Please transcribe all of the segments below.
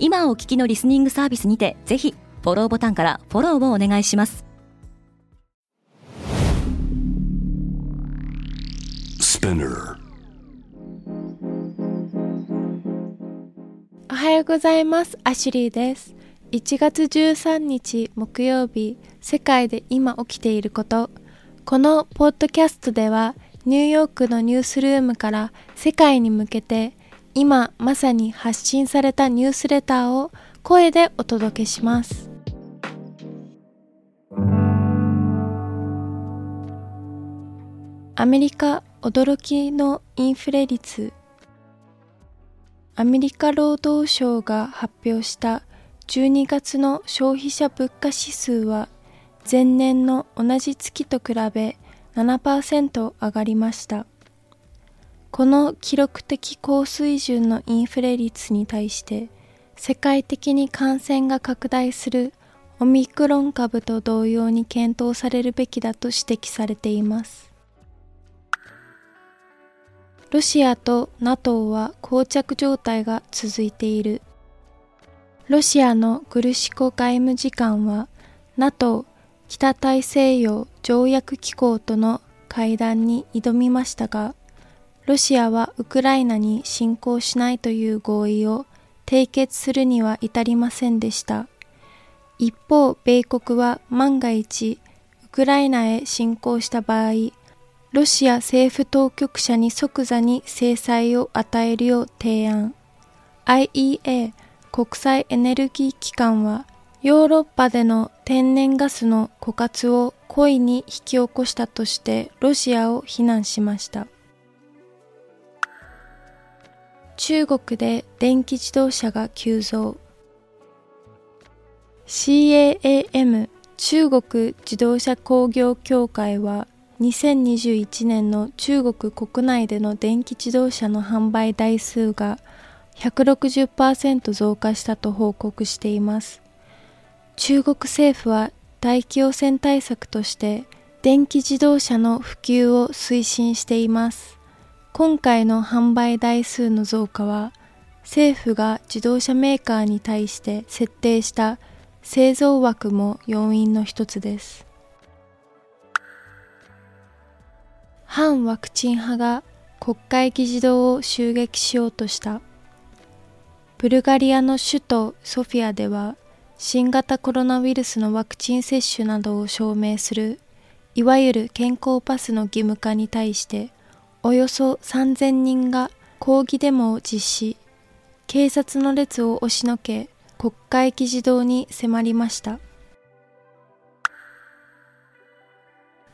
今お聞きのリスニングサービスにてぜひフォローボタンからフォローをお願いします。おはようございます。アシュリーです。1月13日木曜日世界で今起きていること。このポッドキャストではニューヨークのニュースルームから世界に向けて今まさに発信されたニュースレターを声でお届けしますアメリカ驚きのインフレ率アメリカ労働省が発表した12月の消費者物価指数は前年の同じ月と比べ7%上がりました。この記録的高水準のインフレ率に対して世界的に感染が拡大するオミクロン株と同様に検討されるべきだと指摘されています。ロシアと NATO は膠着状態が続いている。ロシアのグルシコ外務次官は NATO 北大西洋条約機構との会談に挑みましたが、ロシアはウクライナに侵攻しないという合意を締結するには至りませんでした。一方、米国は万が一、ウクライナへ侵攻した場合、ロシア政府当局者に即座に制裁を与えるよう提案。IEA 国際エネルギー機関はヨーロッパでの天然ガスの枯渇を故意に引き起こしたとしてロシアを非難しました。中国で電気自動車が急増。CAAM 中国自動車工業協会は2021年の中国国内での電気自動車の販売台数が160%増加したと報告しています。中国政府は大気汚染対策として電気自動車の普及を推進しています。今回の販売台数の増加は政府が自動車メーカーに対して設定した製造枠も要因の一つです。反ワクチン派が国会議事堂を襲撃しようとした。ブルガリアの首都ソフィアでは新型コロナウイルスのワクチン接種などを証明するいわゆる健康パスの義務化に対しておよそ3000人が抗議デモを実施。警察の列を押しのけ国会議事堂に迫りました。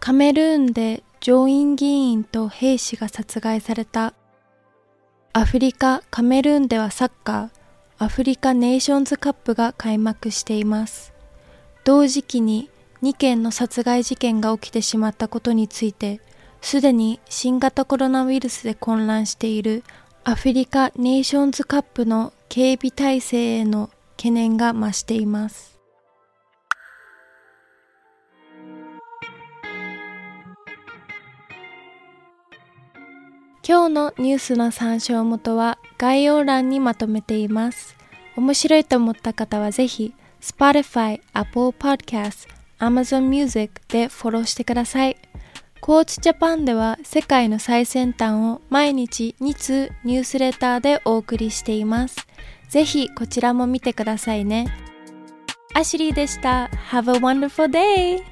カメルーンで上院議員と兵士が殺害された。アフリカ・カメルーンではサッカーアフリカネーションズカップが開幕しています。同時期に2件の殺害事件が起きてしまったことについてすでに新型コロナウイルスで混乱しているアフリカネーションズカップの警備体制への懸念が増しています。今日のニュースの参照元は概要欄にまとめています。面白いと思った方はぜひ Spotify、Apple Podcast、Amazon Music でフォローしてください。コーチジャパンでは世界の最先端を毎日2通ニュースレターでお送りしています。ぜひこちらも見てくださいね。アシュリーでした。Have a wonderful day!